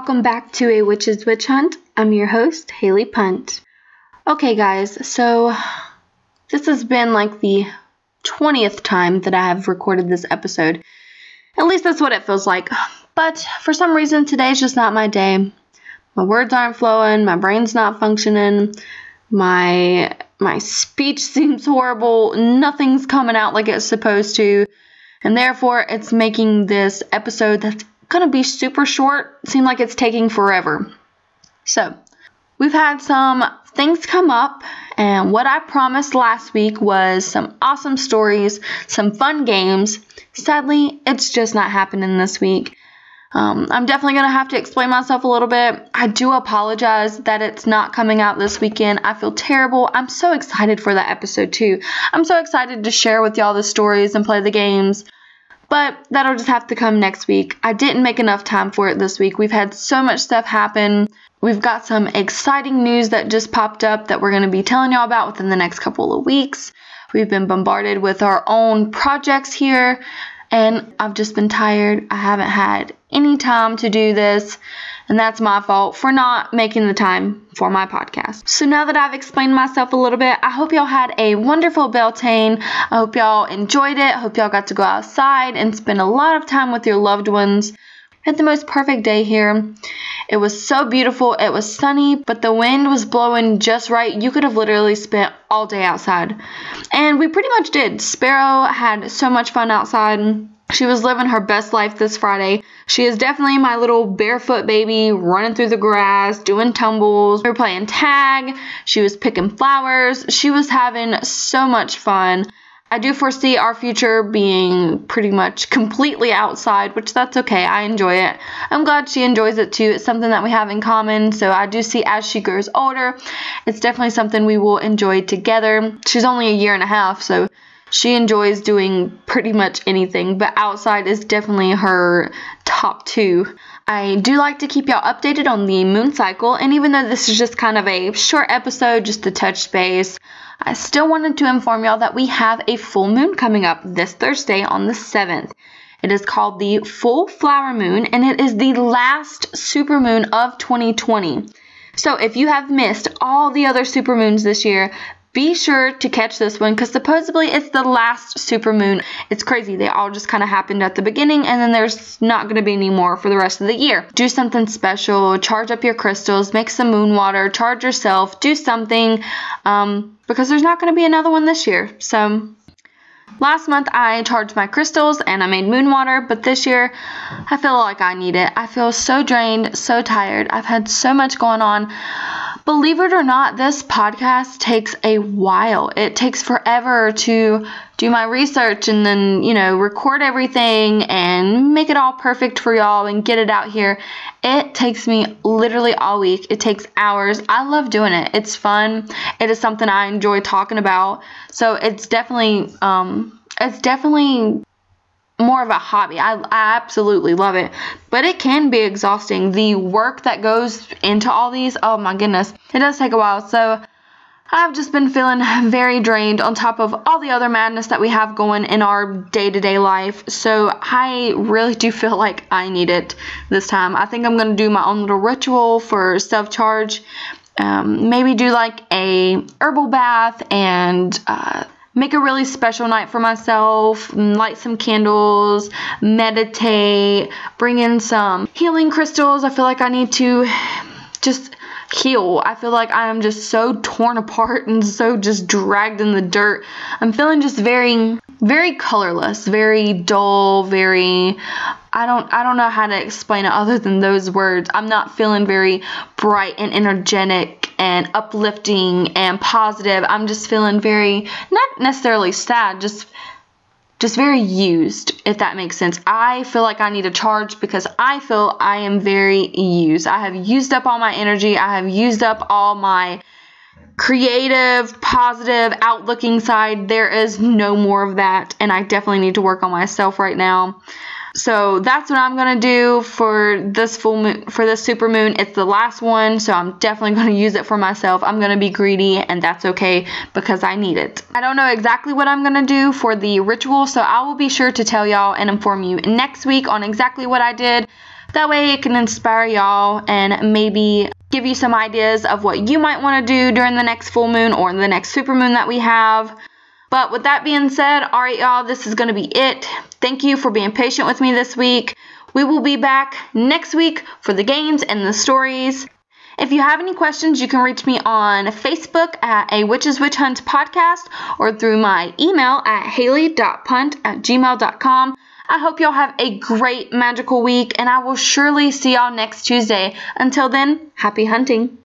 welcome back to A Witch's Witch Hunt. I'm your host, Halie Pundt. Okay, guys, so this has been like the 20th time that I have recorded this episode. At least that's what it feels like. But for some reason, today's just not my day. My words aren't flowing, my brain's not functioning, my my speech seems horrible, nothing's coming out like it's supposed to, and therefore it's making this episode that's gonna be super short seem like it's taking forever. So, we've had some things come up, and what I promised last week was some awesome stories, some fun games. Sadly, it's just not happening this week. Um, I'm definitely going to have to explain myself a little bit. I do apologize that it's not coming out this weekend. I feel terrible. I'm so excited for that episode, too. I'm so excited to share with y'all the stories and play the games. But that'll just have to come next week. I didn't make enough time for it this week. We've had so much stuff happen. We've got some exciting news that just popped up that we're going to be telling y'all about within the next couple of weeks. We've been bombarded with our own projects here, and I've just been tired. I haven't had any time to do this, and that's my fault for not making the time for my podcast. So now that I've explained myself a little bit, I hope y'all had a wonderful Beltane. I hope y'all enjoyed it. I hope y'all got to go outside and spend a lot of time with your loved ones. Had the most perfect day here. It was so beautiful. It was sunny, but the wind was blowing just right. You could have literally spent all day outside. And we pretty much did. Sparrow had so much fun outside. She was living her best life this Friday. She is definitely my little barefoot baby running through the grass, doing tumbles. We were playing tag. She was picking flowers. She was having so much fun. I do foresee our future being pretty much completely outside, which that's okay. I enjoy it. I'm glad she enjoys it too. It's something that we have in common. So I do see as she grows older, it's definitely something we will enjoy together. She's only a year and a half, so she enjoys doing pretty much anything, but outside is definitely her top two. I do like to keep y'all updated on the moon cycle, and even though this is just kind of a short episode just to touch base, I still wanted to inform y'all that we have a full moon coming up this Thursday on the 7th. It is called the full flower moon, and it is the last supermoon of 2020. So if you have missed all the other supermoons this year, be sure to catch this one because supposedly it's the last super moon. It's crazy. They all just kind of happened at the beginning and then there's not going to be any more for the rest of the year. Do something special. Charge up your crystals. Make some moon water. Charge yourself. Do something um, because there's not going to be another one this year. So Last month I charged my crystals and I made moon water, but this year I feel like I need it. I feel so drained, so tired. I've had so much going on. Believe it or not, this podcast takes a while. It takes forever to do my research and then, you know, record everything and make it all perfect for y'all and get it out here. It takes me literally all week. It takes hours. I love doing it. It's fun. It is something I enjoy talking about. So it's definitely um it's definitely more of a hobby. I, I absolutely love it, but it can be exhausting. The work that goes into all these, oh my goodness, it does take a while. So I've just been feeling very drained on top of all the other madness that we have going in our day to day life. So I really do feel like I need it this time. I think I'm going to do my own little ritual for self charge. Um, maybe do like a herbal bath and uh, make a really special night for myself, mm, light some candles, meditate, bring in some healing crystals. I feel like I need to just heal. I feel like I am just so torn apart and so just dragged in the dirt. I'm feeling just very very colorless, very dull, very I don't I don't know how to explain it other than those words. I'm not feeling very bright and energetic and uplifting and positive. I'm just feeling very not necessarily sad, just just very used, if that makes sense. I feel like I need a charge because I feel I am very used. I have used up all my energy. I have used up all my creative, positive, outlooking side. There is no more of that, and I definitely need to work on myself right now. So that's what I'm gonna do for this full moon, for this super moon. It's the last one, so I'm definitely gonna use it for myself. I'm gonna be greedy, and that's okay because I need it. I don't know exactly what I'm gonna do for the ritual, so I will be sure to tell y'all and inform you next week on exactly what I did. That way it can inspire y'all and maybe give you some ideas of what you might want to do during the next full moon or the next super moon that we have. But with that being said, all right, y'all, this is going to be it. Thank you for being patient with me this week. We will be back next week for the games and the stories. If you have any questions, you can reach me on Facebook at a Witches Witch Hunt podcast or through my email at halie.pundt at gmail.com. I hope y'all have a great magical week, and I will surely see y'all next Tuesday. Until then, happy hunting.